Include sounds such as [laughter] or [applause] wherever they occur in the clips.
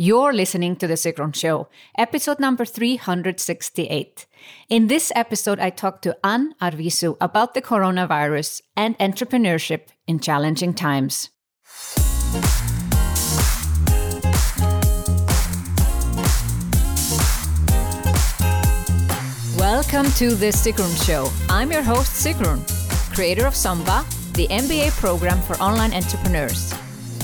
You're listening to The Sigrun Show, episode number 368. In this episode, I talked to Anne Arvizu about the coronavirus and entrepreneurship in challenging times. Welcome to The Sigrun Show. I'm your host, Sigrun, creator of SUMBA, the MBA program for online entrepreneurs.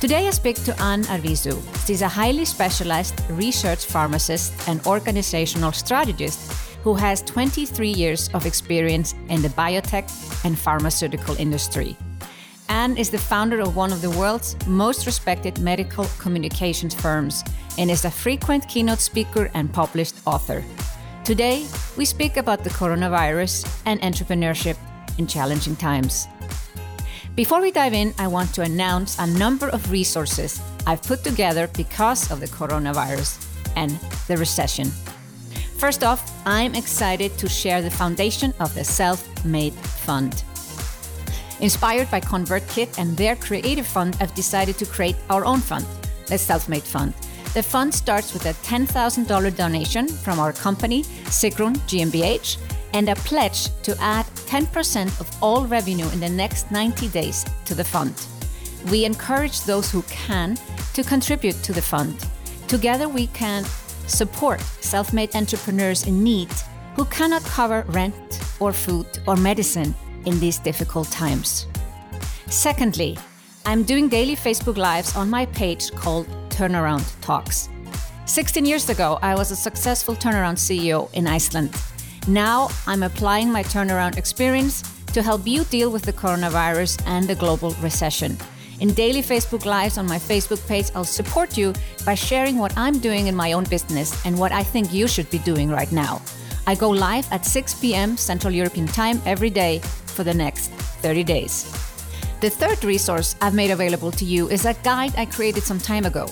Today I speak to Anne Arvizu. She's a highly specialized research pharmacist and organizational strategist who has 23 years of experience in the biotech and pharmaceutical industry. Ann is the founder of one of the world's most respected medical communications firms and is a frequent keynote speaker and published author. Today, we speak about the coronavirus and entrepreneurship in challenging times. Before we dive in, I want to announce a number of resources I've put together because of the coronavirus and the recession. First off, I'm excited to share the foundation of the Self Made Fund. Inspired by ConvertKit and their creative fund, I've decided to create our own fund, the Self Made Fund. The fund starts with a $10,000 donation from our company, Sigrun GmbH, and a pledge to add 10% of all revenue in the next 90 days to the fund. We encourage those who can to contribute to the fund. Together, we can support self made entrepreneurs in need who cannot cover rent or food or medicine in these difficult times. Secondly, I'm doing daily Facebook Lives on my page called Turnaround Talks. 16 years ago, I was a successful turnaround CEO in Iceland. Now I'm applying my turnaround experience to help you deal with the coronavirus and the global recession. In daily Facebook Lives on my Facebook page, I'll support you by sharing what I'm doing in my own business and what I think you should be doing right now. I go live at 6 p.m. Central European Time every day for the next 30 days. The third resource I've made available to you is a guide I created some time ago.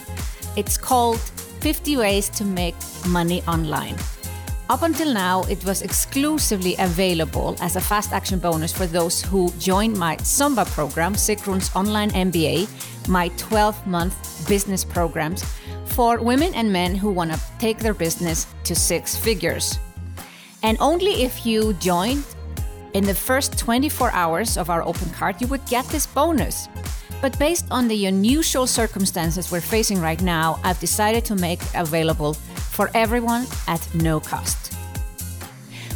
It's called 50 Ways to Make Money Online. Up until now, it was exclusively available as a fast action bonus for those who joined my SUMBA program, Sigrun's online MBA, my 12 month business programs for women and men who want to take their business to six figures. And only if you joined in the first 24 hours of our open card, you would get this bonus. But based on the unusual circumstances we're facing right now, I've decided to make available for everyone at no cost.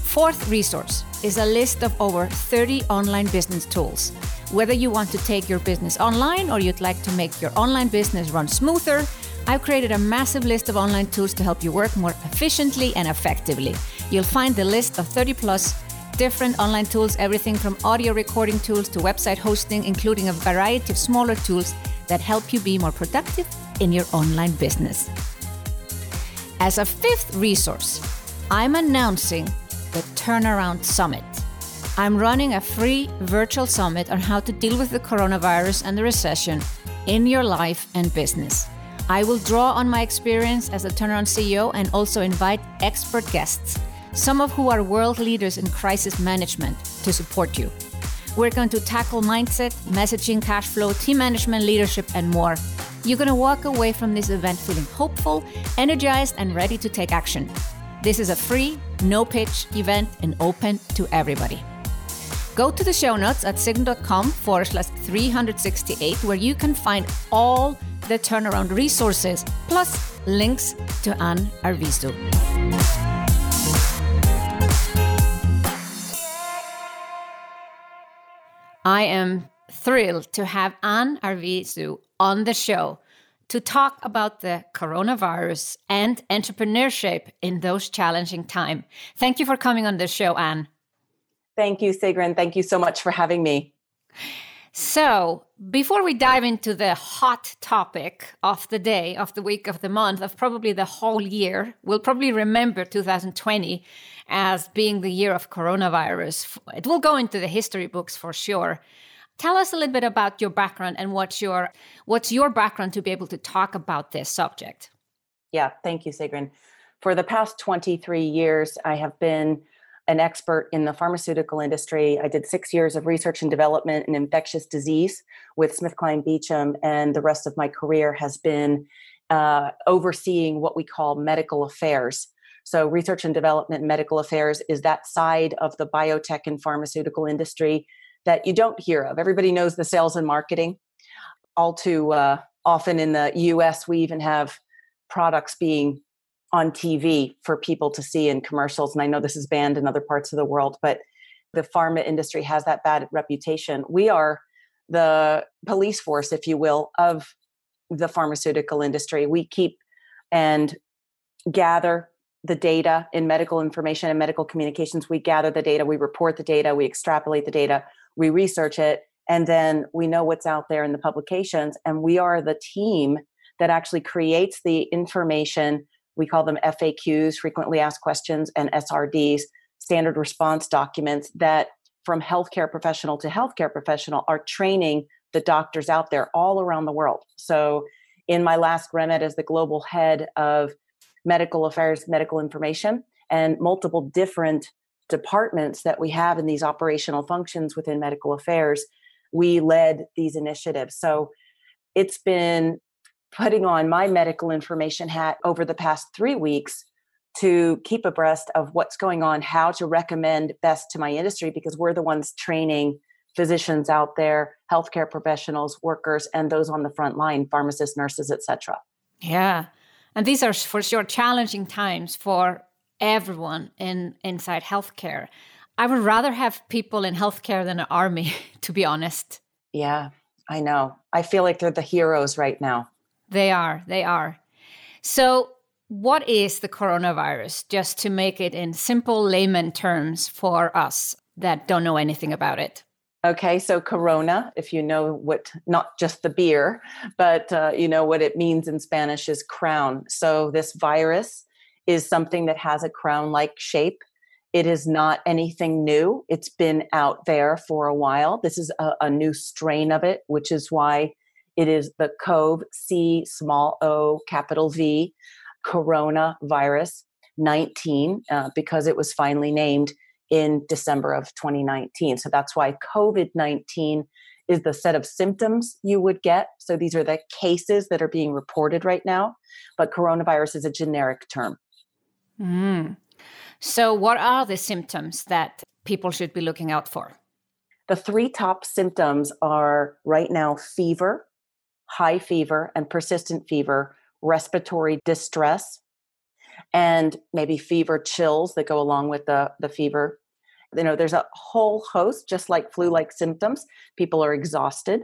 Fourth resource is a list of over 30 online business tools. Whether you want to take your business online or you'd like to make your online business run smoother, I've created a massive list of online tools to help you work more efficiently and effectively. You'll find the list of 30 plus different online tools, everything from audio recording tools to website hosting, including a variety of smaller tools that help you be more productive in your online business. As a fifth resource, I'm announcing the Turnaround Summit. I'm running a free virtual summit on how to deal with the coronavirus and the recession in your life and business. I will draw on my experience as a turnaround CEO and also invite expert guests, some of who are world leaders in crisis management, to support you. We're going to tackle mindset, messaging, cash flow, team management, leadership, and more. You're going to walk away from this event feeling hopeful, energized, and ready to take action. This is a free, no pitch event and open to everybody. Go to the show notes at sigrun.com forward slash 368, where you can find all the turnaround resources plus links to Anne Arvizu. I am thrilled to have Anne Arvizu on the show to talk about the coronavirus and entrepreneurship in those challenging times. Thank you for coming on the show, Anne. Thank you, Sigrun. Thank you so much for having me. So, before we dive into the hot topic of the day, of the week, of the month, of probably the whole year, we'll probably remember 2020 as being the year of coronavirus. It will go into the history books for sure. Tell us a little bit about your background and what's your what's your background to be able to talk about this subject. Yeah, thank you, Sigrun. For the past 23 years, I have been an expert in the pharmaceutical industry. I did six years of research and development in infectious disease with SmithKline Beecham, and the rest of my career has been uh, overseeing what we call medical affairs. So, research and development, medical affairs is that side of the biotech and pharmaceutical industry that you don't hear of. Everybody knows the sales and marketing. All too uh, often in the US, we even have products being on TV for people to see in commercials. And I know this is banned in other parts of the world, but the pharma industry has that bad reputation. We are the police force, if you will, of the pharmaceutical industry. We keep and gather the data in medical information and medical communications. We gather the data, we report the data, we extrapolate the data, we research it, and then we know what's out there in the publications. And we are the team that actually creates the information we call them FAQs, frequently asked questions, and SRDs, standard response documents that from healthcare professional to healthcare professional are training the doctors out there all around the world. So, in my last remit as the global head of medical affairs, medical information, and multiple different departments that we have in these operational functions within medical affairs, we led these initiatives. So, it's been putting on my medical information hat over the past three weeks to keep abreast of what's going on, how to recommend best to my industry, because we're the ones training physicians out there, healthcare professionals, workers, and those on the front line, pharmacists, nurses, etc. Yeah. And these are for sure challenging times for everyone in inside healthcare. I would rather have people in healthcare than an army, [laughs] to be honest. Yeah, I know. I feel like they're the heroes right now. They are. They are. So, what is the coronavirus? Just to make it in simple layman terms for us that don't know anything about it. Okay, so Corona, if you know what, not just the beer, but uh, you know what it means in Spanish is crown. So this virus is something that has a crown like shape. It is not anything new. It's been out there for a while. This is a, a new strain of it, which is why it is the COVE, C small o capital V, coronavirus 19, uh, because it was finally named in December of 2019. So that's why COVID 19 is the set of symptoms you would get. So these are the cases that are being reported right now, but coronavirus is a generic term. Mm. So, what are the symptoms that people should be looking out for? The three top symptoms are right now fever, high fever and persistent fever, respiratory distress, and maybe fever chills that go along with the, the fever. You know, there's a whole host, just like flu like symptoms. People are exhausted.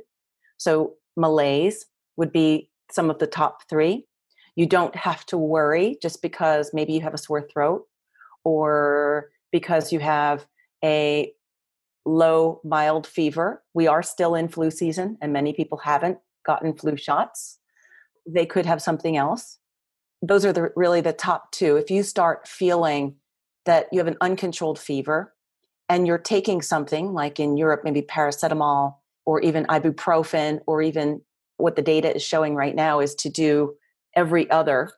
So, malaise would be some of the top three. You don't have to worry just because maybe you have a sore throat or because you have a low, mild fever. We are still in flu season, and many people haven't gotten flu shots. They could have something else. Those are the, really the top two. If you start feeling that you have an uncontrolled fever and you're taking something like in Europe, maybe paracetamol or even ibuprofen, or even what the data is showing right now is to do every other,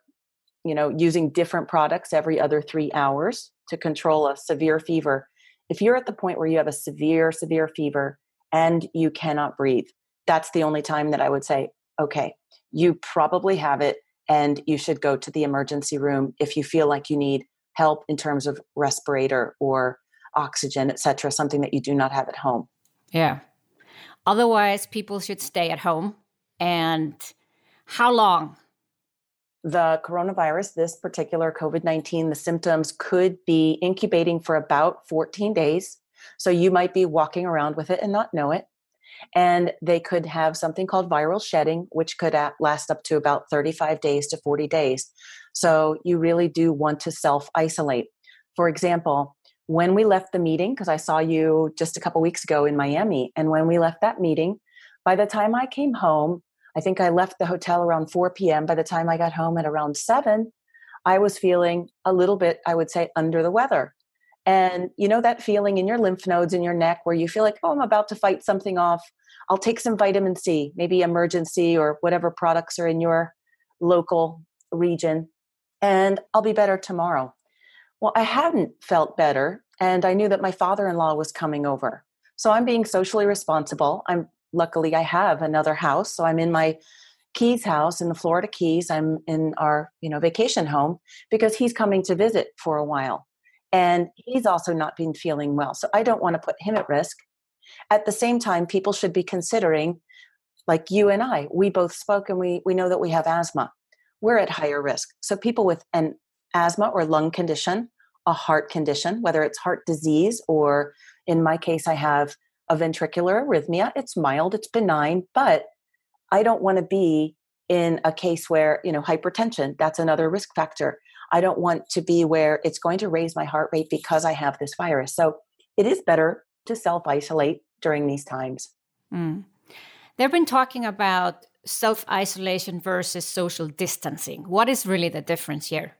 you know, using different products every other three hours to control a severe fever. If you're at the point where you have a severe, severe fever and you cannot breathe, that's the only time that I would say, okay, you probably have it and you should go to the emergency room if you feel like you need help in terms of respirator or oxygen, etc., something that you do not have at home. Yeah. Otherwise, people should stay at home. And how long? The coronavirus, this particular COVID 19, the symptoms could be incubating for about 14 days. So you might be walking around with it and not know it and they could have something called viral shedding, which could last up to about 35 days to 40 days. So you really do want to self isolate. For example, when we left the meeting, because I saw you just a couple weeks ago in Miami, and when we left that meeting, By the time I came home, I think I left the hotel around 4 p.m. By the time I got home at around 7, I was feeling a little bit, I would say, under the weather. And you know that feeling in your lymph nodes in your neck where you feel like, oh, I'm about to fight something off. I'll take some vitamin C, maybe Emergen-C or whatever products are in your local region, and I'll be better tomorrow. Well, I hadn't felt better, and I knew that my father in law was coming over. So I'm being socially responsible. I'm luckily I have another house, so I'm in my Keys house in the Florida Keys. I'm in our, you know, vacation home because he's coming to visit for a while and he's also not been feeling well. So I don't want to put him at risk. At the same time, people should be considering, like you and I, we both spoke and we, we know that we have asthma. We're at higher risk. So people with an asthma or lung condition, a heart condition, whether it's heart disease or in my case, I have a ventricular arrhythmia. It's mild, it's benign, but I don't want to be in a case where, you know, hypertension, that's another risk factor. I don't want to be where it's going to raise my heart rate because I have this virus. So it is better to self isolate during these times. Mm. They've been talking about self isolation versus social distancing. What is really the difference here?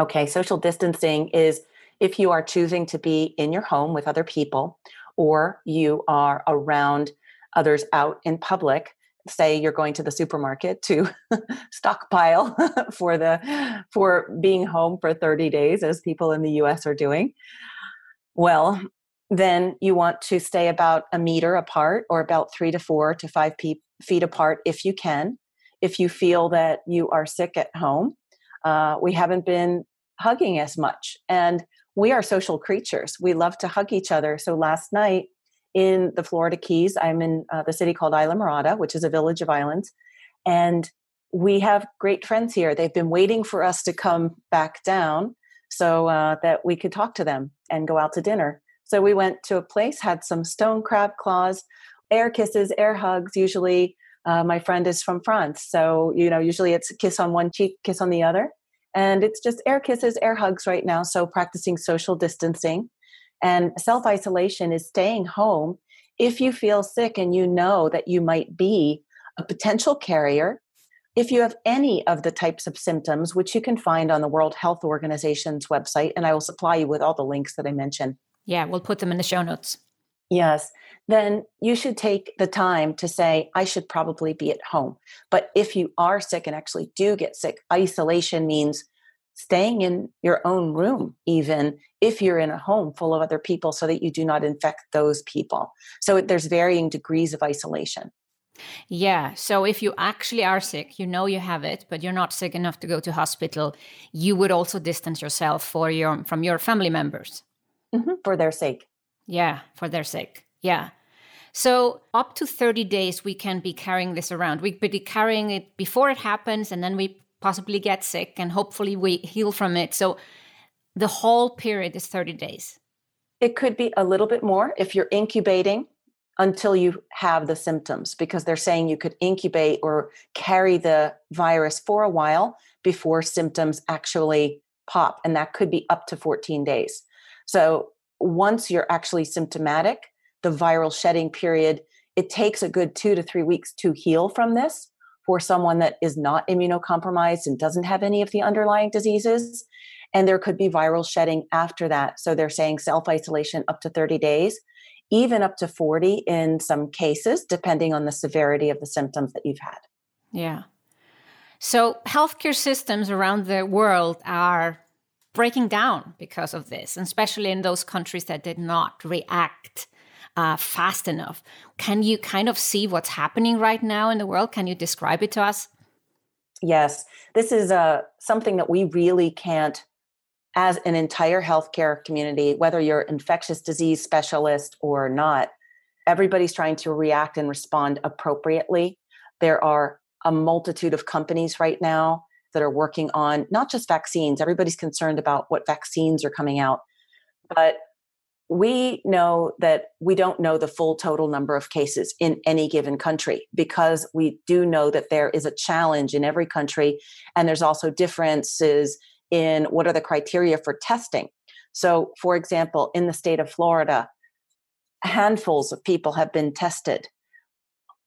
Okay, social distancing is if you are choosing to be in your home with other people or you are around others out in public say you're going to the supermarket to [laughs] stockpile [laughs] for the for being home for 30 days as people in the US are doing. Well then you want to stay about a meter apart or about 3 to 4 to 5 feet apart if you can. If you feel that you are sick at home uh, we haven't been hugging as much. And we are social creatures. We love to hug each other. So last night in the Florida Keys. I'm in uh, the city called Islamorada, which is a village of islands. And we have great friends here. They've been waiting for us to come back down so uh, that we could talk to them and go out to dinner. So we went to a place, had some stone crab claws, air kisses, air hugs. Usually, uh, my friend is from France. So, you know, usually it's kiss on one cheek, kiss on the other. And it's just air kisses, air hugs right now. So, practicing social distancing. And self isolation is staying home if you feel sick and you know that you might be a potential carrier. If you have any of the types of symptoms, which you can find on the World Health Organization's website, and I will supply you with all the links that I mentioned. Yeah, we'll put them in the show notes. Yes, then you should take the time to say, I should probably be at home. But if you are sick and actually do get sick, isolation means staying in your own room, even if you're in a home full of other people, so that you do not infect those people. So there's varying degrees of isolation. Yeah. So if you actually are sick, you know you have it, but you're not sick enough to go to hospital, you would also distance yourself for your from your family members. Mm-hmm. For their sake. Yeah, for their sake. Yeah. So up to 30 days we can be carrying this around. We could be carrying it before it happens and then we possibly get sick and hopefully we heal from it. So the whole period is 30 days. It could be a little bit more if you're incubating until you have the symptoms because they're saying you could incubate or carry the virus for a while before symptoms actually pop and that could be up to 14 days. So once you're actually symptomatic, the viral shedding period it takes a good 2 to 3 weeks to heal from this for someone that is not immunocompromised and doesn't have any of the underlying diseases. And there could be viral shedding after that. So they're saying self isolation up to 30 days, even up to 40 in some cases, depending on the severity of the symptoms that you've had. Yeah. So healthcare systems around the world are breaking down because of this, and especially in those countries that did not react uh, fast enough. Can you kind of see what's happening right now in the world? Can you describe it to us? Yes, this is uh, something that we really can't, as an entire healthcare community, whether you're infectious disease specialist or not, everybody's trying to react and respond appropriately. There are a multitude of companies right now that are working on not just vaccines, everybody's concerned about what vaccines are coming out, but we know that we don't know the full total number of cases in any given country because we do know that there is a challenge in every country and there's also differences in what are the criteria for testing. So, for example, in the state of Florida, handfuls of people have been tested.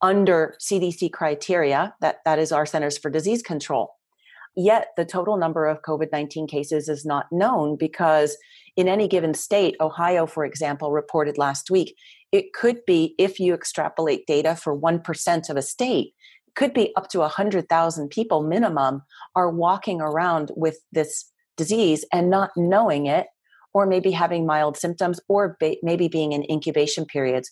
under CDC criteria, that, that is our Centers for Disease Control. Yet the total number of COVID 19 cases is not known because in any given state, Ohio, for example, reported last week, it could be, if you extrapolate data for 1% of a state, could be up to 100,000 people minimum are walking around with this disease and not knowing it, or maybe having mild symptoms, or ba- maybe being in incubation periods.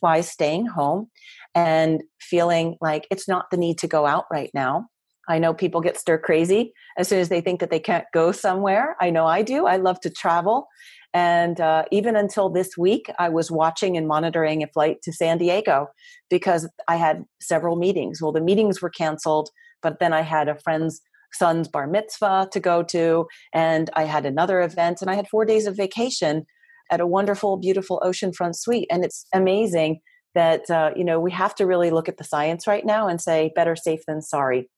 Why staying home and feeling like it's not the need to go out right now. I know people get stir crazy as soon as they think that they can't go somewhere. I know I do. I love to travel. And uh, even until this week, I was watching and monitoring a flight to San Diego because I had several meetings. Well, the meetings were canceled, but then I had a friend's son's bar mitzvah to go to, and I had another event, and I had four days of vacation at a wonderful, beautiful oceanfront suite. And it's amazing that uh, you know we have to really look at the science right now and say better safe than sorry.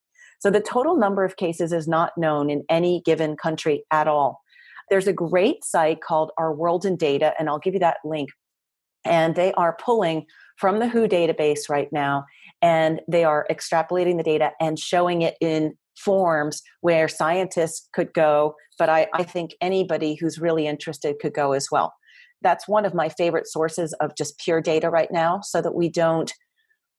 So the total number of cases is not known in any given country at all. There's a great site called Our World in Data, and I'll give you that link. And they are pulling from the WHO database right now, and they are extrapolating the data and showing it in forms where scientists could go, but I, I think anybody who's really interested could go as well. That's one of my favorite sources of just pure data right now, so that we don't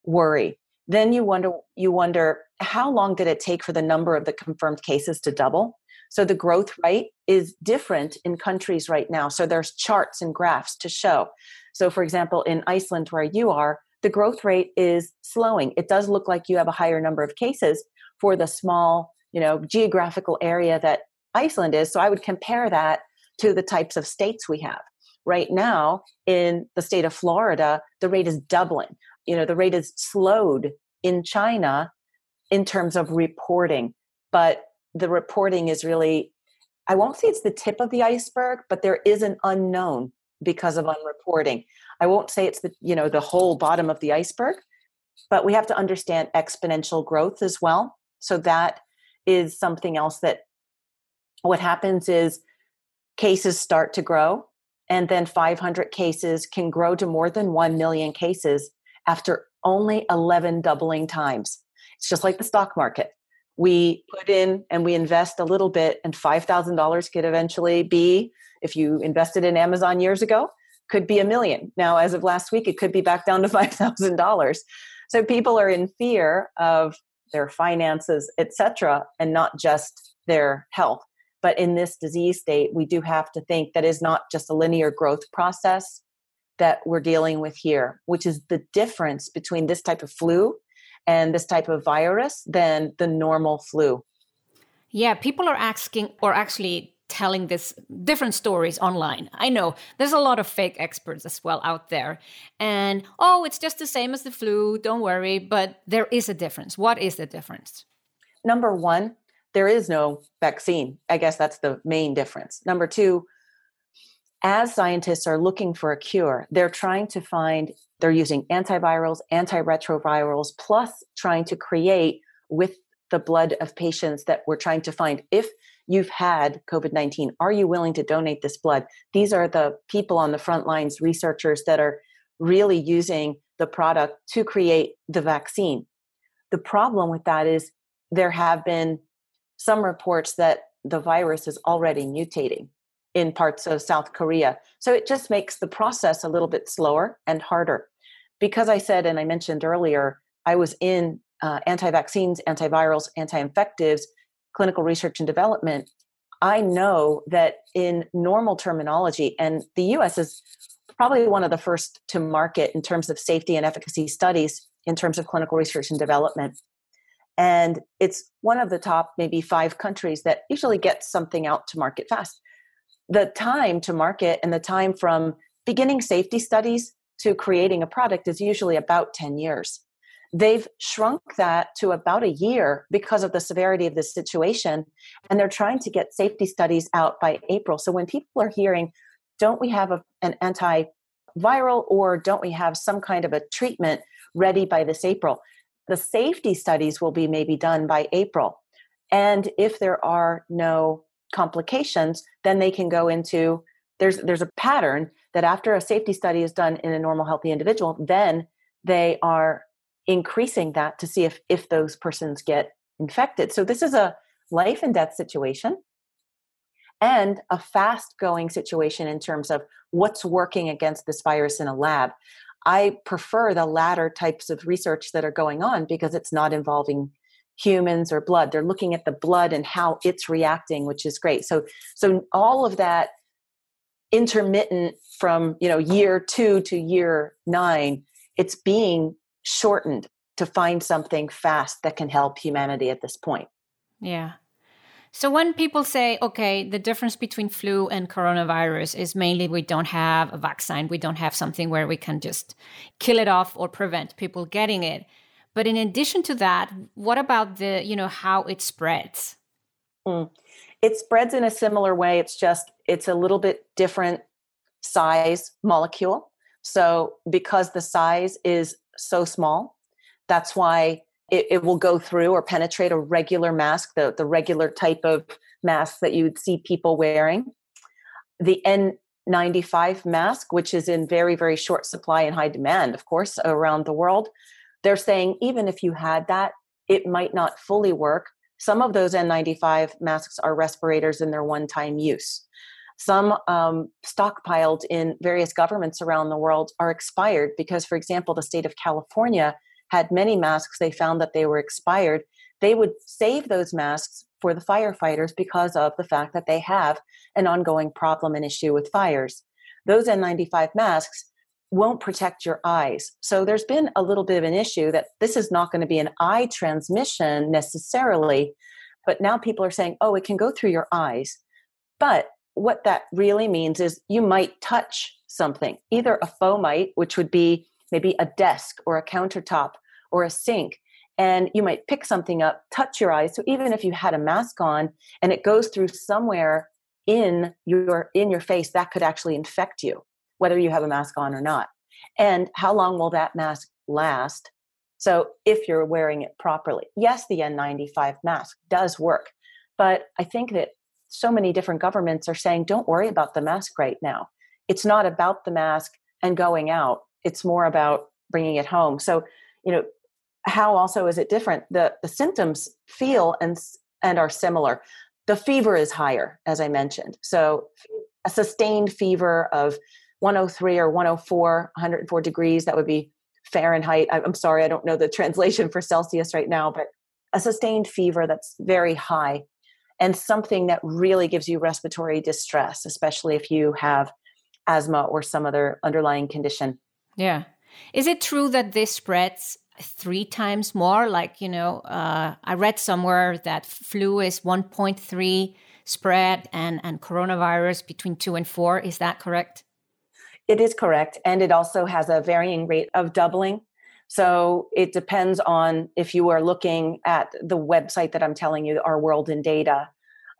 worry. Then you wonder you wonder how long did it take for the number of the confirmed cases to double? So the growth rate is different in countries right now. So there's charts and graphs to show. So, for example, in Iceland, where you are, the growth rate is slowing. It does look like you have a higher number of cases for the small, you know, geographical area that Iceland is. So I would compare that to the types of states we have. Right now, in the state of Florida, the rate is doubling. You know, the rate is slowed in China in terms of reporting, but the reporting is really i won't say it's the tip of the iceberg but there is an unknown because of unreporting. I won't say it's the you know the whole bottom of the iceberg but we have to understand exponential growth as well. So that is something else that what happens is cases start to grow and then 500 cases can grow to more than 1 million cases after only 11 doubling times. It's just like the stock market. We put in and we invest a little bit and $5000 could eventually be if you invested in amazon years ago could be a million. Now as of last week it could be back down to [laughs] $5000 so people are in fear of their finances etc and not just their health. But in this disease state we do have to think that is not just a linear growth process that we're dealing with here which is the difference between this type of flu and this type of virus than the normal flu. Yeah, people are asking or actually telling this different stories online. I know there's a lot of fake experts as well out there. And oh, it's just the same as the flu, don't worry, but there is a difference. What is the difference? Number 1, there is no vaccine. I guess that's the main difference. Number 2, as scientists are looking for a cure, they're trying to find, they're using antivirals, antiretrovirals, plus trying to create with the blood of patients that we're trying to find if you've had COVID 19, are you willing to donate this blood? These are the people on the front lines, researchers that are really using the product to create the vaccine. The problem with that is there have been some reports that the virus is already mutating in parts of South Korea. So it just makes the process a little bit slower and harder. Because I said, and I mentioned earlier, I was in uh, anti vaccines, antivirals, anti infectives, clinical research and development. I know that in normal terminology, and the US is probably one of the first to market in terms of safety and efficacy studies in terms of clinical research and development. And it's one of the top maybe five countries that usually gets something out to market fast the time to market and the time from beginning safety studies to creating a product is usually about 10 years. They've shrunk that to about a year because of the severity of the situation, and they're trying to get safety studies out by April. So when people are hearing, don't we have a, an antiviral or don't we have some kind of a treatment ready by this April? The safety studies will be maybe done by April. And if there are no complications, then they can go into there's there's a pattern that after a safety study is done in a normal healthy individual, then they are increasing that to see if if those persons get infected. So this is a life and death situation and a fast going situation in terms of what's working against this virus in a lab. I prefer the latter types of research that are going on because it's not involving humans or blood. They're looking at the blood and how it's reacting, which is great. So so all of that intermittent from, you know, year 2 to year 9, it's being shortened to find something fast that can help humanity at this point. Yeah. So when people say, okay, the difference between flu and coronavirus is mainly we don't have a vaccine, we don't have something where we can just kill it off or prevent people getting it. But in addition to that, what about the, you know, how it spreads? Mm. It spreads in a similar way. It's just it's a little bit different size molecule. So because the size is so small, that's why it, it will go through or penetrate a regular mask, the, the regular type of mask that you would see people wearing. The N95 mask, which is in very, very short supply and high demand, of course, around the world, they're saying even if you had that, it might not fully work. Some of those N95 masks are respirators in their one time use. Some um, stockpiled in various governments around the world are expired because, for example, the state of California had many masks, they found that they were expired. They would save those masks for the firefighters because of the fact that they have an ongoing problem and issue with fires. Those N95 masks won't protect your eyes. So there's been a little bit of an issue that this is not going to be an eye transmission necessarily, but now people are saying, oh, it can go through your eyes. But what that really means is you might touch something, either a fomite, which would be maybe a desk or a countertop or a sink and you might pick something up, touch your eyes. So even if you had a mask on and it goes through somewhere in your in your face, that could actually infect you, whether you have a mask on or not. And how long will that mask last? So if you're wearing it properly, yes, the N95 mask does work, but I think that so many different governments are saying, don't worry about the mask right now. It's not about the mask and going out. It's more about bringing it home. So, you know, how also is it different? The the symptoms feel and and are similar. The fever is higher, as I mentioned. So a sustained fever of 103 or 104, 104 degrees, that would be Fahrenheit. I'm sorry, I don't know the [laughs] translation for Celsius right now, but a sustained fever that's very high and something that really gives you respiratory distress, especially if you have asthma or some other underlying condition. Yeah. Is it true that this spreads three times more. Like, you know, uh, I read somewhere that flu is 1.3 spread and, and coronavirus between two and four. Is that correct? It is correct. And it also has a varying rate of doubling. So it depends on if you are looking at the website that I'm telling you, Our World in Data.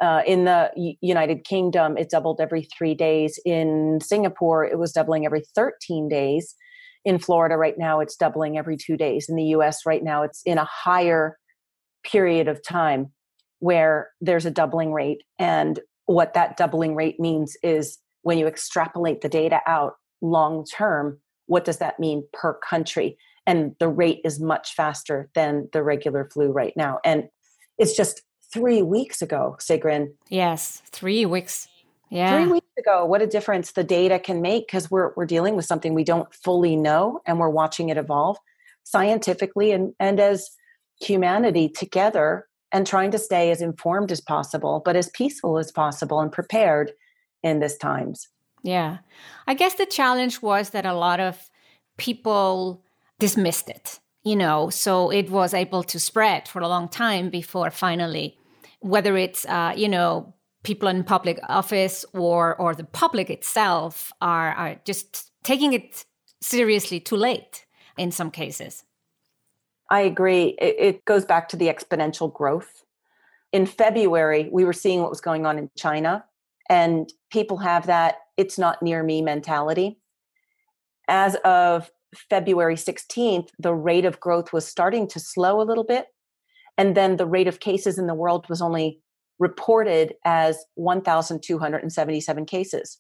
Uh, in the United Kingdom, it doubled every three days. In Singapore, it was doubling every 13 days in Florida right now, it's doubling every two days. In the US right now, it's in a higher period of time where there's a doubling rate. And what that doubling rate means is when you extrapolate the data out long term, what does that mean per country? And the rate is much faster than the regular flu right now. And it's just three weeks ago, Sigrun. Yes, three weeks. Yeah. Three weeks ago, what a difference the data can make because we're we're dealing with something we don't fully know and we're watching it evolve scientifically and, and as humanity together and trying to stay as informed as possible, but as peaceful as possible and prepared in this times. Yeah. I guess the challenge was that a lot of people dismissed it, you know, so it was able to spread for a long time before finally, whether it's, uh, you know, people in public office or or the public itself are are just taking it seriously too late in some cases. I agree. It, it goes back to the exponential growth. In February, we were seeing what was going on in China, and people have that it's not near me mentality. As of February 16th, the rate of growth was starting to slow a little bit. And then the rate of cases in the world was only reported as 1,277 cases.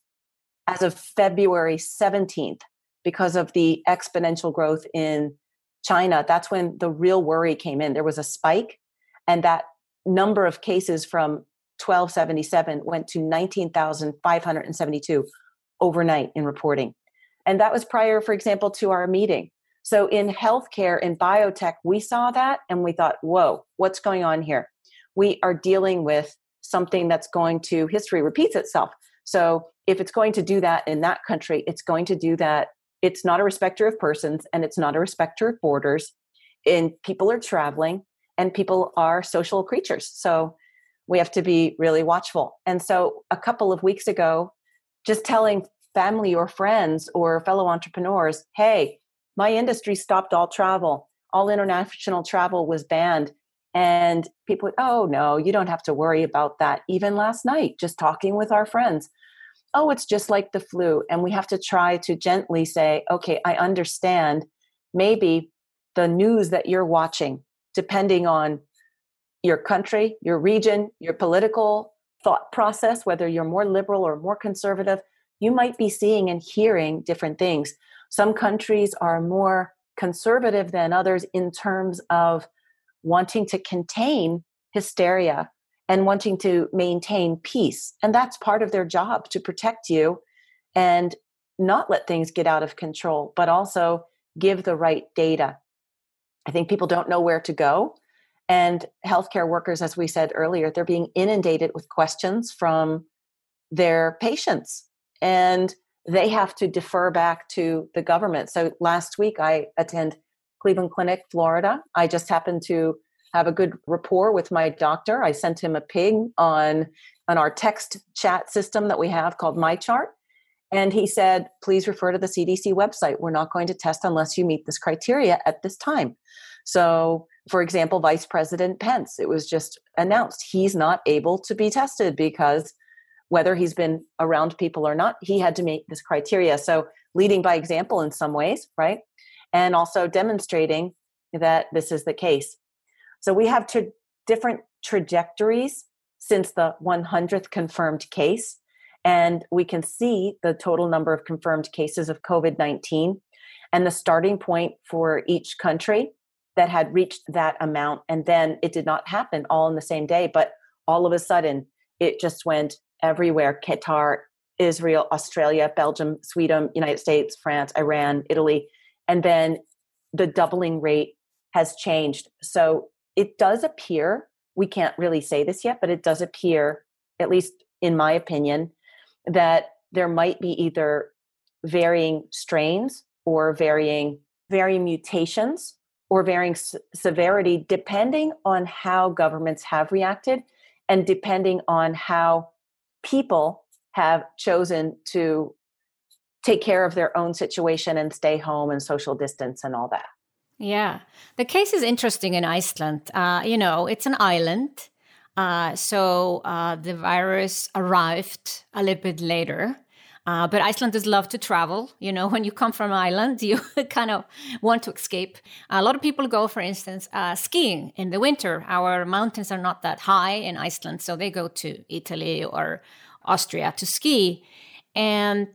As of February 17th, because of the exponential growth in China, that's when the real worry came in. There was a spike, and that number of cases from 1277 went to 19,572 overnight in reporting. And that was prior, for example, to our meeting. So in healthcare and biotech, we saw that and we thought, whoa, what's going on here? We are dealing with something that's going to, history repeats itself. So if it's going to do that in that country, it's going to do that. It's not a respecter of persons and it's not a respecter of borders. And people are traveling and people are social creatures. So we have to be really watchful. And so a couple of weeks ago, just telling family or friends or fellow entrepreneurs, hey, my industry stopped all travel. All international travel was banned. And people, oh no, you don't have to worry about that. Even last night, just talking with our friends, oh, it's just like the flu. And we have to try to gently say, okay, I understand. Maybe the news that you're watching, depending on your country, your region, your political thought process, whether you're more liberal or more conservative, you might be seeing and hearing different things. Some countries are more conservative than others in terms of wanting to contain hysteria and wanting to maintain peace. And that's part of their job to protect you and not let things get out of control, but also give the right data. I think people don't know where to go. And healthcare workers, as we said earlier, they're being inundated with questions from their patients. And they have to defer back to the government. So last week I attend Cleveland Clinic, Florida. I just happened to have a good rapport with my doctor. I sent him a ping on on our text chat system that we have called MyChart. And he said, please refer to the CDC website. We're not going to test unless you meet this criteria at this time. So, for example, Vice President Pence, it was just announced he's not able to be tested because whether he's been around people or not, he had to meet this criteria. So, leading by example in some ways, right? And also demonstrating that this is the case. So, we have two different trajectories since the 100th confirmed case. And we can see the total number of confirmed cases of COVID 19 and the starting point for each country that had reached that amount. And then it did not happen all in the same day, but all of a sudden it just went everywhere Qatar, Israel, Australia, Belgium, Sweden, United States, France, Iran, Italy. And then the doubling rate has changed. So it does appear, we can't really say this yet, but it does appear, at least in my opinion, that there might be either varying strains or varying varying mutations or varying s- severity depending on how governments have reacted and depending on how people have chosen to take care of their own situation and stay home and social distance and all that. Yeah. The case is interesting in Iceland. Uh, you know, it's an island. Uh, so uh, the virus arrived a little bit later. Uh, but Icelanders love to travel. You know, [laughs] when you come from Iceland, you [laughs] kind of want to escape. A lot of people go, for instance, uh, skiing in the winter. Our mountains are not that high in Iceland, so they go to Italy or Austria to ski. And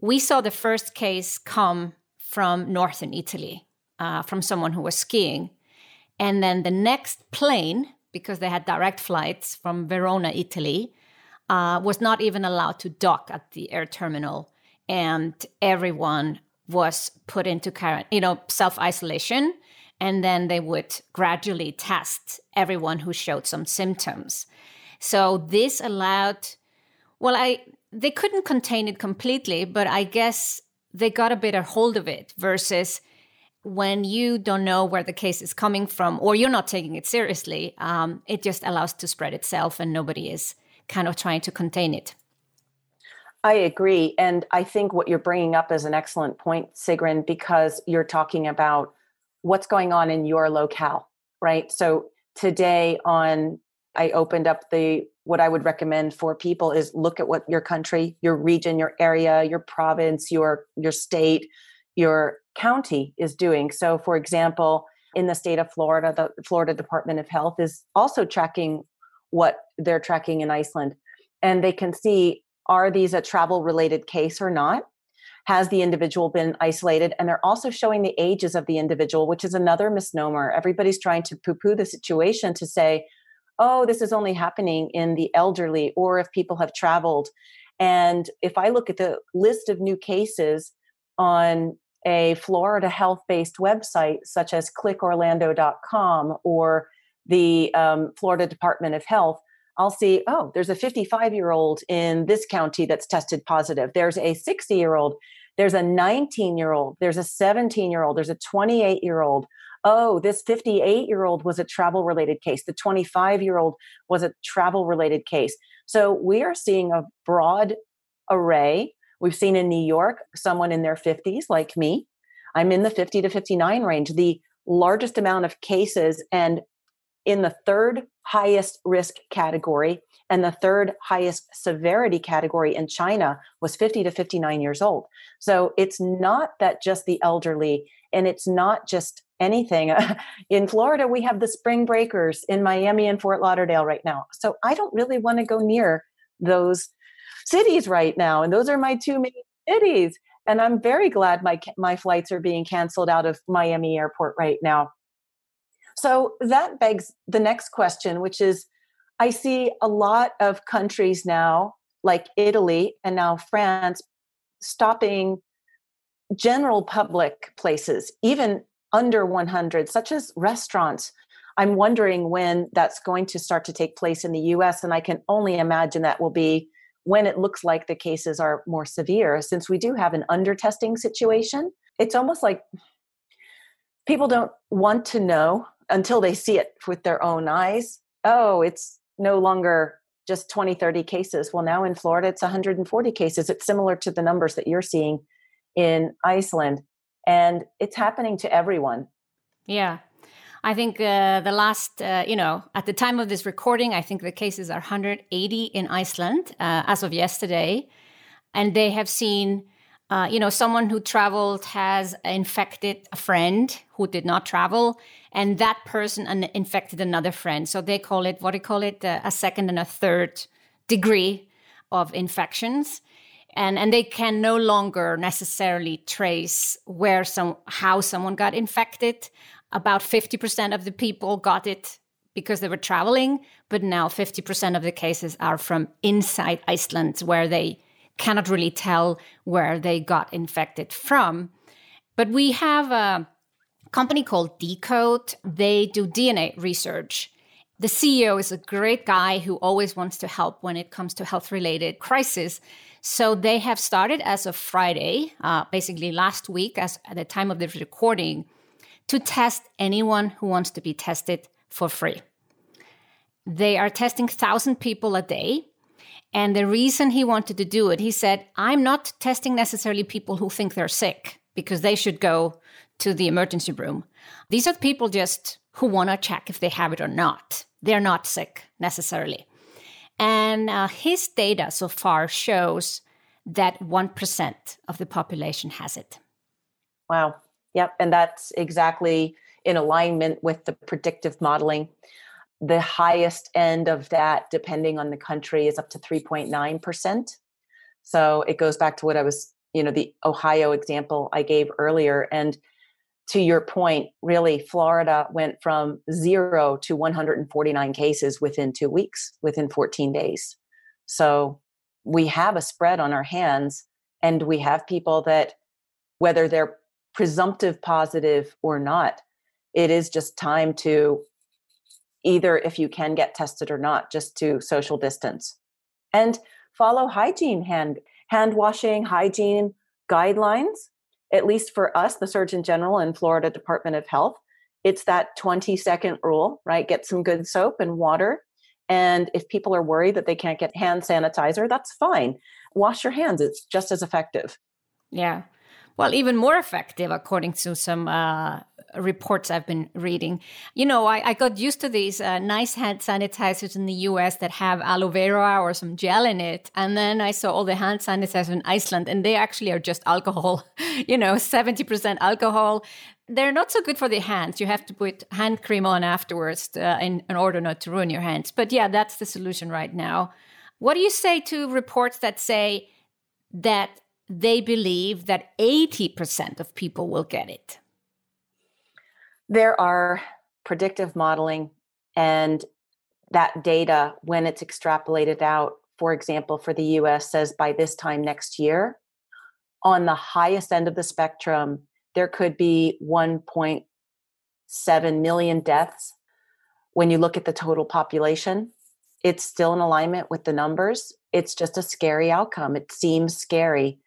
we saw the first case come from northern Italy, uh, from someone who was skiing. And then the next plane, because they had direct flights from Verona, Italy, uh, was not even allowed to dock at the air terminal, and everyone was put into you know, self isolation, and then they would gradually test everyone who showed some symptoms. So this allowed, well, I they couldn't contain it completely, but I guess they got a better hold of it versus when you don't know where the case is coming from or you're not taking it seriously, um, it just allows to spread itself and nobody is kind of trying to contain it. I agree. And I think what you're bringing up is an excellent point, Sigrun, because you're talking about what's going on in your locale, right? So today on, I opened up the, what I would recommend for people is look at what your country, your region, your area, your province, your, your state, your county is doing. So for example, in the state of Florida, the Florida Department of Health is also tracking what they're tracking in Iceland. And they can see are these a travel related case or not? has the individual been isolated? And they're also showing the ages of the individual, which is another misnomer. Everybody's trying to poo poo the situation to say, oh, this is only happening in the elderly or if people have traveled. And if I look at the list of new cases on a Florida health based website such as clickorlando.com or the um, Florida Department of Health, I'll see, oh, there's a 55 year old in this county that's tested positive. There's a 60 year old. There's a 19 year old. There's a 17 year old. There's a 28 year old. Oh, this 58 year old was a travel related case. The 25 year old was a travel related case. So we are seeing a broad array. We've seen in New York someone in their 50s, like me. I'm in the 50 to 59 range. The largest amount of cases and in the third highest risk category and the third highest severity category in China was 50 to 59 years old. So it's not that just the elderly and it's not just anything. [laughs] in Florida, we have the spring breakers in Miami and Fort Lauderdale right now. So I don't really want to go near those cities right now. And those are my two main cities. And I'm very glad my my flights are being canceled out of Miami airport right now. So that begs the next question, which is I see a lot of countries now, like Italy and now France, stopping general public places, even under 100, such as restaurants. I'm wondering when that's going to start to take place in the US. And I can only imagine that will be when it looks like the cases are more severe. Since we do have an under testing situation, it's almost like people don't want to know until they see it with their own eyes. Oh, it's no longer just 20, 30 cases. Well, now in Florida, it's 140 cases. It's similar to the numbers that you're seeing in Iceland and it's happening to everyone yeah I think uh, the last, uh, you know, at the time of this recording, I think the cases are 180 in Iceland uh, as of yesterday. And they have seen, uh, you know, someone who traveled has infected a friend who did not travel, and that person infected another friend. So they call it, what do you call it, uh, a second and a third degree of infections. And and they can no longer necessarily trace where some how someone got infected. About 50% of the people got it because they were traveling but now 50% of the cases are from inside Iceland where they cannot really tell where they got infected from but we have a company called deCODE they do DNA research the CEO is a great guy who always wants to help when it comes to health related crisis so they have started as of Friday, uh, basically last week, as at the time of the recording, to test anyone who wants to be tested for free. They are testing 1,000 people a day. And the reason he wanted to do it, he said, I'm not testing necessarily people who think they're sick because they should go to the emergency room. These are people just who want to check if they have it or not. They're not sick necessarily. And uh, his data so far shows that 1% of the population has it. Wow. Yep. And that's exactly in alignment with the predictive modeling. The highest end of that, depending on the country, is up to 3.9%. So it goes back to what I was, you know, the Ohio example I gave earlier. And to your point, really, Florida went from zero to 149 cases within two weeks, within 14 days. So we have a spread on our hands, and we have people that, whether they're presumptive positive or not, it is just time to either, if you can get tested or not, just to social distance and follow hygiene hand hand washing hygiene guidelines at least for us, the Surgeon General and Florida Department of Health, it's that 20 second rule, right? Get some good soap and water. And if people are worried that they can't get hand sanitizer, that's fine. Wash your hands, it's just as effective. Yeah. Well, even more effective, according to some uh, reports I've been reading. You know, I, I got used to these uh, nice hand sanitizers in the US that have aloe vera or some gel in it. And then I saw all the hand sanitizers in Iceland, and they actually are just alcohol, [laughs] you know, 70% alcohol. They're not so good for the hands. You have to put hand cream on afterwards uh, in, in order not to ruin your hands. But yeah, that's the solution right now. What do you say to reports that say that they believe that 80% of people will get it? There are predictive modeling and that data, when it's extrapolated out, for example, for the US, says by this time next year, on the highest end of the spectrum, there could be 1.7 million deaths. When you look at the total population, it's still in alignment with the numbers. It's just a scary outcome. It seems scary.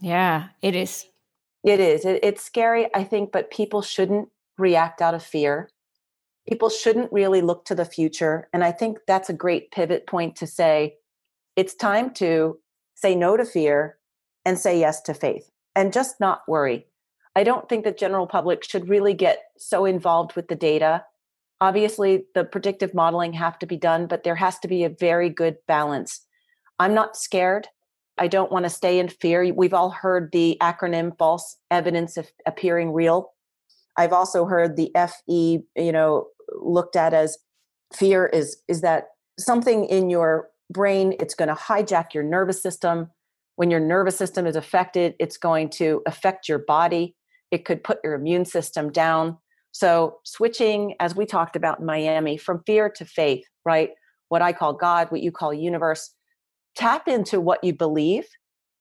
Yeah, it is. It is. It, it's scary, I think, but people shouldn't react out of fear. People shouldn't really look to the future. And I think that's a great pivot point to say it's time to say no to fear and say yes to faith and just not worry. I don't think the general public should really get so involved with the data. Obviously, the predictive modeling have to be done, but there has to be a very good balance. I'm not scared. I don't want to stay in fear. We've all heard the acronym false evidence of appearing real. I've also heard the FE, you know, looked at as fear is is that something in your brain it's going to hijack your nervous system. When your nervous system is affected, it's going to affect your body. It could put your immune system down. So, switching, as we talked about in Miami, from fear to faith, right? What I call God, what you call universe, tap into what you believe.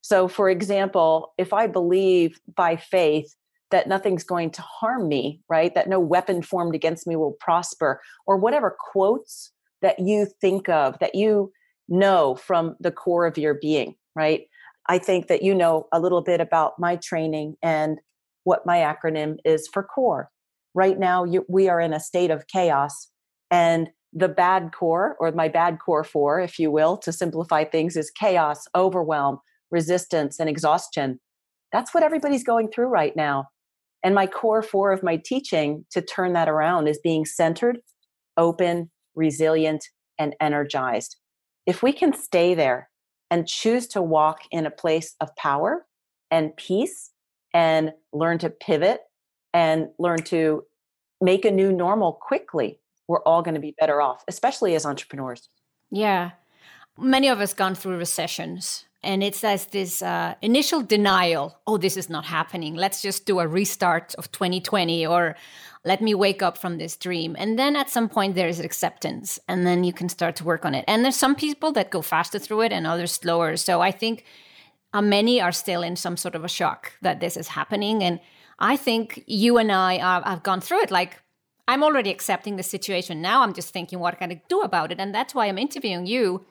So, for example, if I believe by faith that nothing's going to harm me, right? That no weapon formed against me will prosper, or whatever quotes that you think of that you know from the core of your being, right? I think that you know a little bit about my training and what my acronym is for core. Right now, you, we are in a state of chaos, and the bad core, or my bad core four, if you will, to simplify things, is chaos, overwhelm, resistance, and exhaustion. That's what everybody's going through right now. And my core four of my teaching to turn that around is being centered, open, resilient, and energized. If we can stay there and choose to walk in a place of power and peace and learn to pivot and learn to make a new normal quickly, we're all going to be better off, especially as entrepreneurs. Yeah. Many of us gone through recessions and it's as this uh, initial denial oh this is not happening. Let's just do a restart of 2020 or let me wake up from this dream. And then at some point there is acceptance and then you can start to work on it. And there's some people that go faster through it and others slower. So i think uh, many are still in some sort of a shock that this is happening. And i think you and i uh, have gone through it like i'm already accepting the situation now. I'm just thinking what can i do about it? And that's why i'm interviewing you.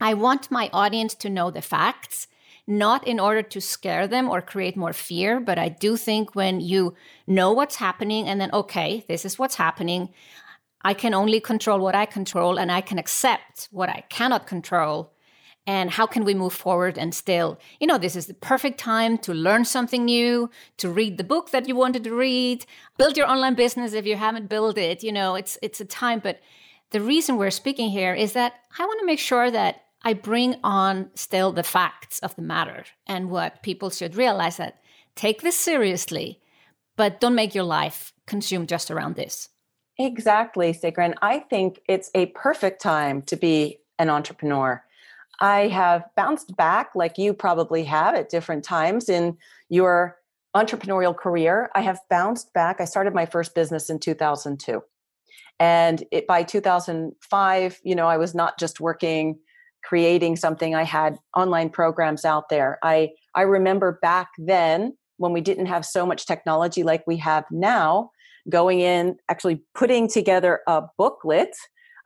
I want my audience to know the facts, not in order to scare them or create more fear, but I do think when you know what's happening and then, okay, this is what's happening, I can only control what I control and I can accept what I cannot control. And how can we move forward and still, you know, this is the perfect time to learn something new, to read the book that you wanted to read, build your online business if you haven't built it. You know, it's it's a time, but the reason we're speaking here is that I want to make sure that I bring on still the facts of the matter and what people should realize that take this seriously, but don't make your life consumed just around this. Exactly, Sigrun. I think it's a perfect time to be an entrepreneur. I have bounced back like you probably have at different times in your entrepreneurial career. I have bounced back. I started my first business in 2002. And it, by 2005, you know, I was not just working creating something i had online programs out there i i remember back then when we didn't have so much technology like we have now going in actually putting together a booklet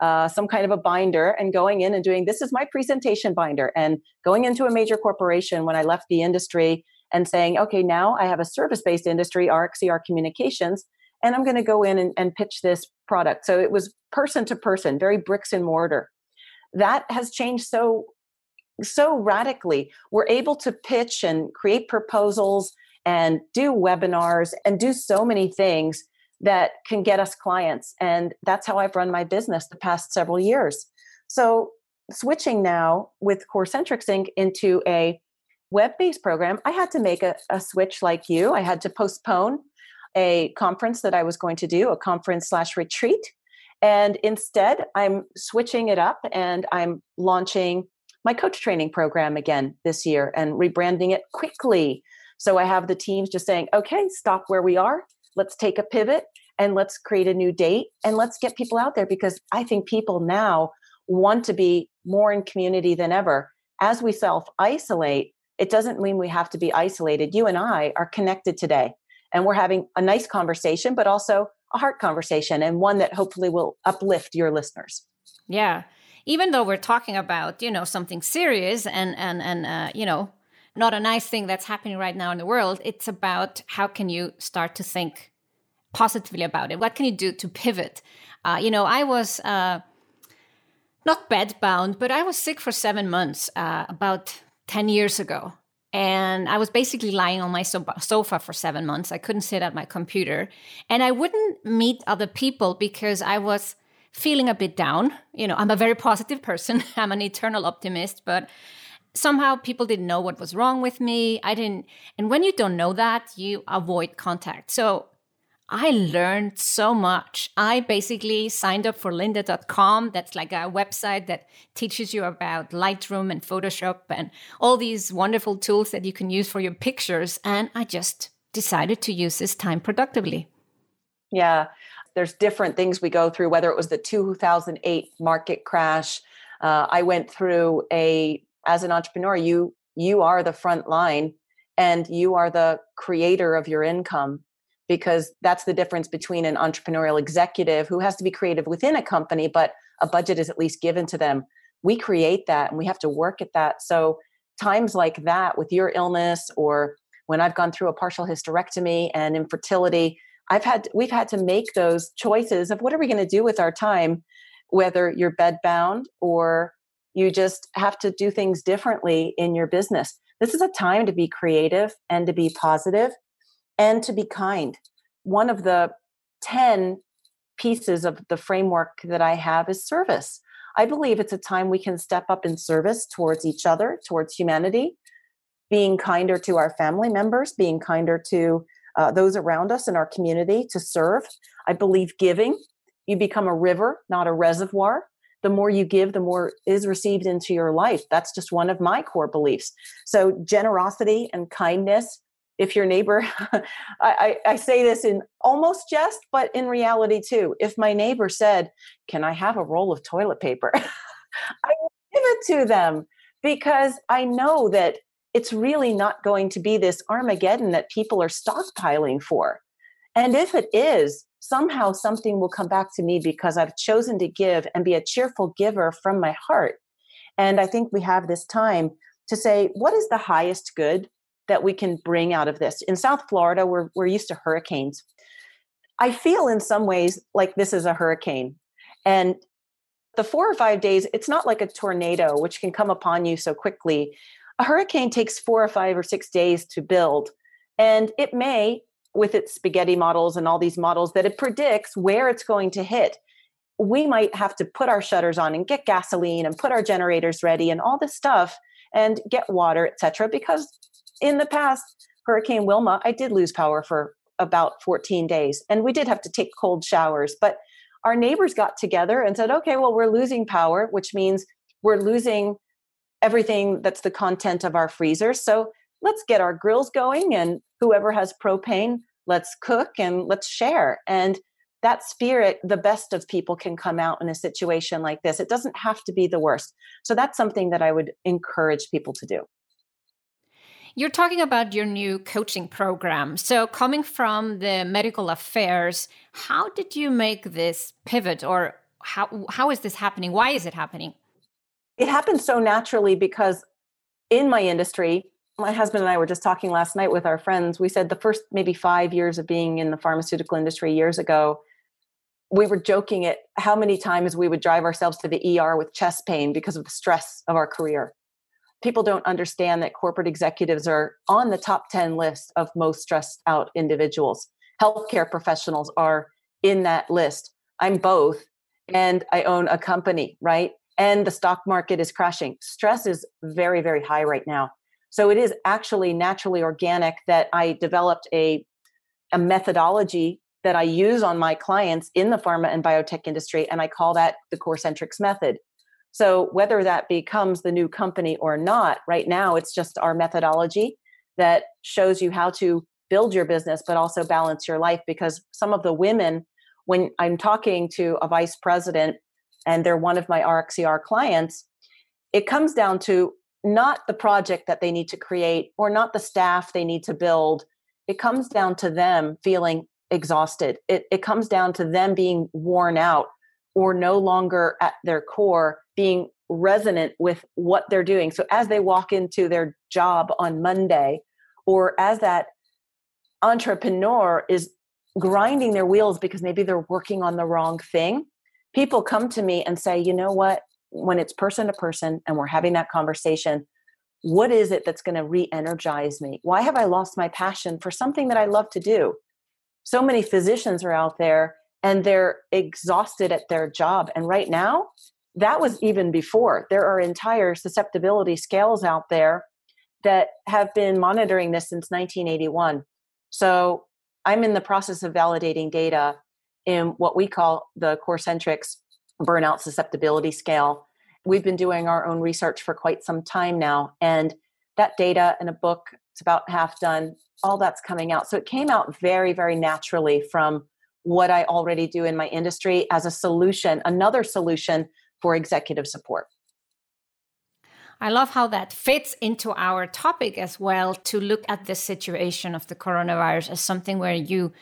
uh, some kind of a binder and going in and doing this is my presentation binder and going into a major corporation when i left the industry and saying okay now i have a service based industry rxcr communications and i'm going to go in and, and pitch this product. So it was person to person very bricks and mortar. That has changed so so radically. We're able to pitch and create proposals and do webinars and do so many things that can get us clients and that's how i've run my business the past several years so switching now with corecentrics inc into a web-based program i had to make a, a switch like you i had to postpone a conference that i was going to do a conference slash retreat and instead, I'm switching it up and I'm launching my coach training program again this year and rebranding it quickly. So I have the teams just saying, okay, stop where we are. Let's take a pivot and let's create a new date and let's get people out there because I think people now want to be more in community than ever. As we self isolate, it doesn't mean we have to be isolated. You and I are connected today and we're having a nice conversation, but also a heart conversation and one that hopefully will uplift your listeners. Yeah. Even though we're talking about, you know, something serious and, and, and, uh, you know, not a nice thing that's happening right now in the world, it's about how can you start to think positively about it? What can you do to pivot? Uh, you know, I was uh, not bedbound, but I was sick for seven months uh, about 10 years ago. And I was basically lying on my so- sofa for seven months. I couldn't sit at my computer. And I wouldn't meet other people because I was feeling a bit down. You know, I'm a very positive person, [laughs] I'm an eternal optimist, but somehow people didn't know what was wrong with me. I didn't. And when you don't know that, you avoid contact. So I learned so much. I basically signed up for lynda.com. That's like a website that teaches you about Lightroom and Photoshop and all these wonderful tools that you can use for your pictures. And I just decided to use this time productively. Yeah, there's different things we go through, whether it was the 2008 market crash. Uh, I went through a, as an entrepreneur, you you are the front line and you are the creator of your income because that's the difference between an entrepreneurial executive who has to be creative within a company, but a budget is at least given to them. We create that and we have to work at that. So, times like that with your illness or when I've gone through a partial hysterectomy and infertility, I've had we've had to make those choices of what are we going to do with our time, whether you're bedbound or you just have to do things differently in your business. This is a time to be creative and to be positive and to be kind. One of the 10 pieces of the framework that I have is service. I believe it's a time we can step up in service towards each other, towards humanity, being kinder to our family members, being kinder to uh, those around us in our community to serve. I believe giving. You become a river, not a reservoir. The more you give, the more is received into your life. That's just one of my core beliefs. So, generosity and kindness if your neighbor [laughs] I, I, say this in almost jest but in reality too if my neighbor said can i have a roll of toilet paper [laughs] i will give it to them because i know that it's really not going to be this armageddon that people are stockpiling for and if it is somehow something will come back to me because i've chosen to give and be a cheerful giver from my heart and i think we have this time to say what is the highest good that we can bring out of this. In South Florida, we're, we're used to hurricanes. I feel in some ways like this is a hurricane. And the four or five days, it's not like a tornado, which can come upon you so quickly. A hurricane takes four or five or six days to build. And it may, with its spaghetti models and all these models, that it predicts where it's going to hit. We might have to put our shutters on and get gasoline and put our generators ready and all this stuff and get water, etc., because in the past, Hurricane Wilma, I did lose power for about 14 days and we did have to take cold showers. But our neighbors got together and said, okay, well, we're losing power, which means we're losing everything that's the content of our freezers. So let's get our grills going and whoever has propane, let's cook and let's share. And that spirit, the best of people can come out in a situation like this. It doesn't have to be the worst. So that's something that I would encourage people to do. You're talking about your new coaching program. So, coming from the medical affairs, how did you make this pivot or how, how is this happening? Why is it happening? It happened so naturally because in my industry, my husband and I were just talking last night with our friends. We said the first maybe five years of being in the pharmaceutical industry years ago, we were joking at how many times we would drive ourselves to the ER with chest pain because of the stress of our career people don't understand that corporate executives are on the top 10 list of most stressed out individuals. Healthcare professionals are in that list. I'm both, and I own a company, right? And the stock market is crashing. Stress is very, very high right now. So it is actually naturally organic that I developed a, a methodology that I use on my clients in the pharma and biotech industry, and I call that the Core Centrics method. So whether that becomes the new company or not, right now it's just our methodology that shows you how to build your business, but also balance your life. Because some of the women, when I'm talking to a vice president and they're one of my RxCR clients, it comes down to not the project that they need to create or not the staff they need to build. It comes down to them feeling exhausted. It, it comes down to them being worn out or no longer at their core being resonant with what they're doing. So as they walk into their job on Monday, or as that entrepreneur is grinding their wheels because maybe they're working on the wrong thing, people come to me and say, you know what? When it's person to person and we're having that conversation, what is it that's going to re energize me? Why have I lost my passion for something that I love to do? So many physicians are out there and they're exhausted at their job. And right now, that was even before. There are entire susceptibility scales out there that have been monitoring this since 1981. So I'm in the process of validating data in what we call the CoreCentrix burnout susceptibility scale. We've been doing our own research for quite some time now. And that data in a book, it's about half done, all that's coming out. So it came out very, very naturally from what I already do in my industry as a solution, another solution for executive support. I love how that fits into our topic as well to look at the situation of the coronavirus as something where you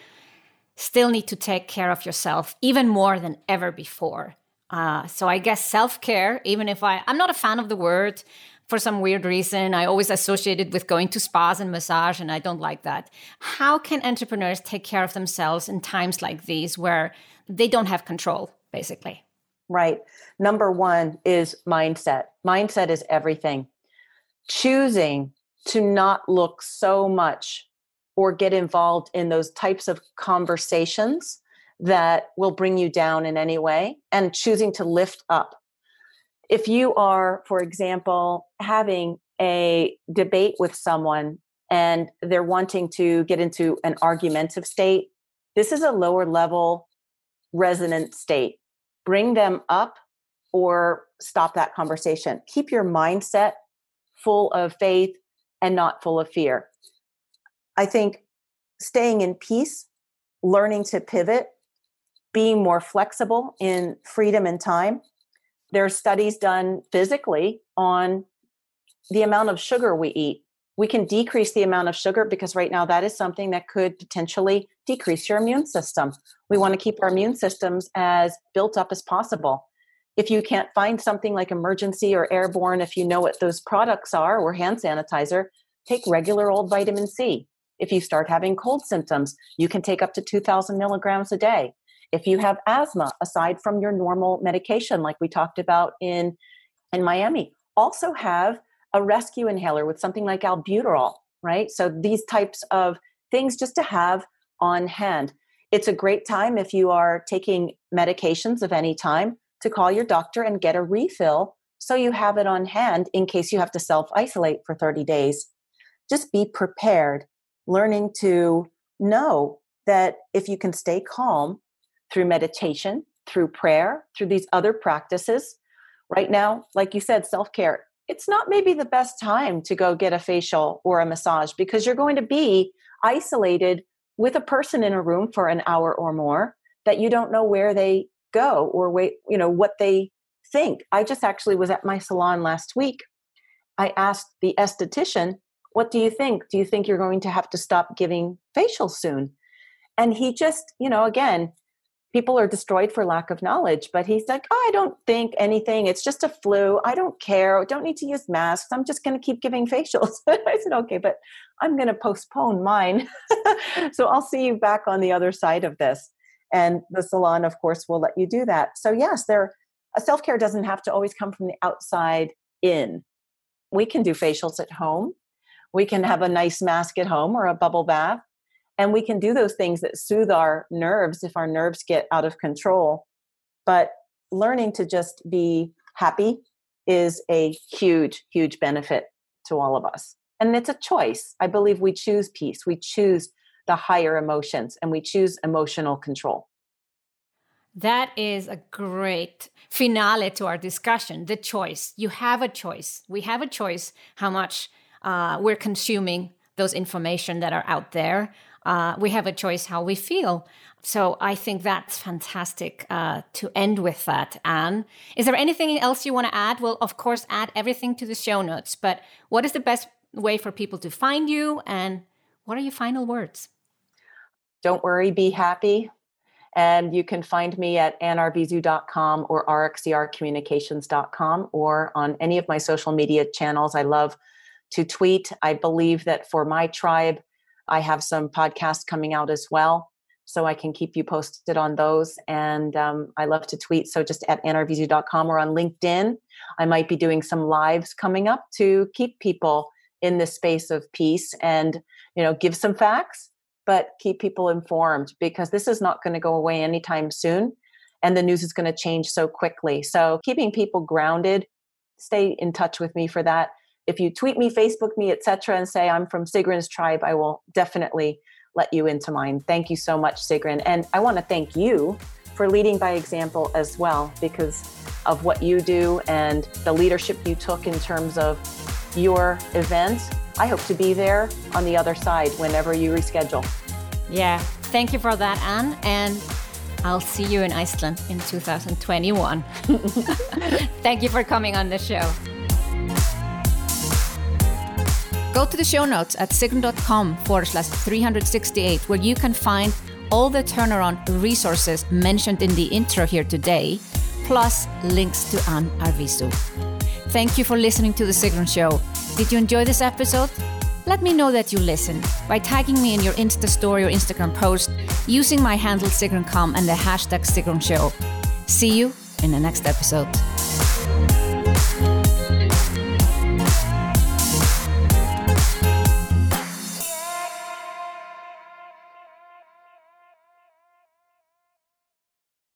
still need to take care of yourself even more than ever before. Uh, so I guess self care, even if I, I'm not a fan of the word for some weird reason, I always associate it with going to spas and massage, and I don't like that. How can entrepreneurs take care of themselves in times like these where they don't have control, basically? Right. Number one is mindset. Mindset is everything. Choosing to not look so much or get involved in those types of conversations that will bring you down in any way and choosing to lift up. If you are, for example, having a debate with someone and they're wanting to get into an argumentative state, this is a lower level resonant state bring them up or stop that conversation. Keep your mindset full of faith and not full of fear. I think staying in peace, learning to pivot, being more flexible in freedom and time. There are studies done physically on the amount of sugar we eat. We can decrease the amount of sugar because right now that is something that could potentially decrease your immune system. We want to keep our immune systems as built up as possible. If you can't find something like Emergen-C or airborne, if you know what those products are or hand sanitizer, take regular old vitamin C. If you start having cold symptoms, you can take up to 2,000 milligrams a day. If you have asthma, aside from your normal medication, like we talked about in, in Miami, also have a rescue inhaler with something like albuterol, right? So these types of things just to have on hand. It's a great time if you are taking medications of any time to call your doctor and get a refill so you have it on hand in case you have to self isolate for 30 days. Just be prepared, learning to know that if you can stay calm through meditation, through prayer, through these other practices, right now, like you said, self care, it's not maybe the best time to go get a facial or a massage because you're going to be isolated with a person in a room for an hour or more that you don't know where they go or wait, you know, what they think. I just actually was at my salon last week. I asked the esthetician, What do you think? Do you think you're going to have to stop giving facials soon? And he just, you know, again, people are destroyed for lack of knowledge. But he's like, oh, I don't think anything. It's just a flu. I don't care. I don't need to use masks. I'm just going to keep giving [laughs] facials. I said, okay, but I'm going to postpone mine. [laughs] so I'll see you back on the other side of this. And the salon, of course, will let you do that. So, yes, there, uh, self care doesn't have to always come from the outside in. We can do facials at home. We can have a nice mask at home or a bubble bath and we can do those things that soothe our nerves if our nerves get out of control but learning to just be happy is a huge huge benefit to all of us and it's a choice i believe we choose peace we choose the higher emotions and we choose emotional control That is a great finale to our discussion. The choice. You have a choice. We have a choice how much uh, we're consuming those information that are out there. Uh, we have a choice how we feel. So I think that's fantastic uh, to end with that. Anne, is there anything else you want to add? Well, of course, add everything to the show notes. But what is the best way for people to find you, and what are your final words? Don't worry, be happy. And you can find me at annearvizu.com or rxcrcommunications.com or on any of my social media channels. I love to tweet. I believe that for my tribe, I have some podcasts coming out as well. So I can keep you posted on those. And um, I love to tweet. So just at annearvizu.com or on LinkedIn. I might be doing some lives coming up to keep people in the space of peace and, you know, give some facts but keep people informed because this is not going to go away anytime soon and the news is going to change so quickly so keeping people grounded stay in touch with me for that if you tweet me facebook me etc and say i'm from sigrun's tribe i will definitely let you into mine thank you so much sigrun and i want to thank you for leading by example as well because of what you do and the leadership you took in terms of your event I hope to be there on the other side whenever you reschedule. Yeah, thank you for that, Anne. And I'll see you in Iceland in 2021. [laughs] thank you for coming on the show. Go to the show notes at sigrun.com forward slash 368, where you can find all the turnaround resources mentioned in the intro here today, plus links to Anne Arvizu. Thank you for listening to The Sigrun Show. Did you enjoy this episode? Let me know that you listened by tagging me in your Insta story or Instagram post using my handle SigrunCom and the hashtag Sigrun Show. See you in the next episode.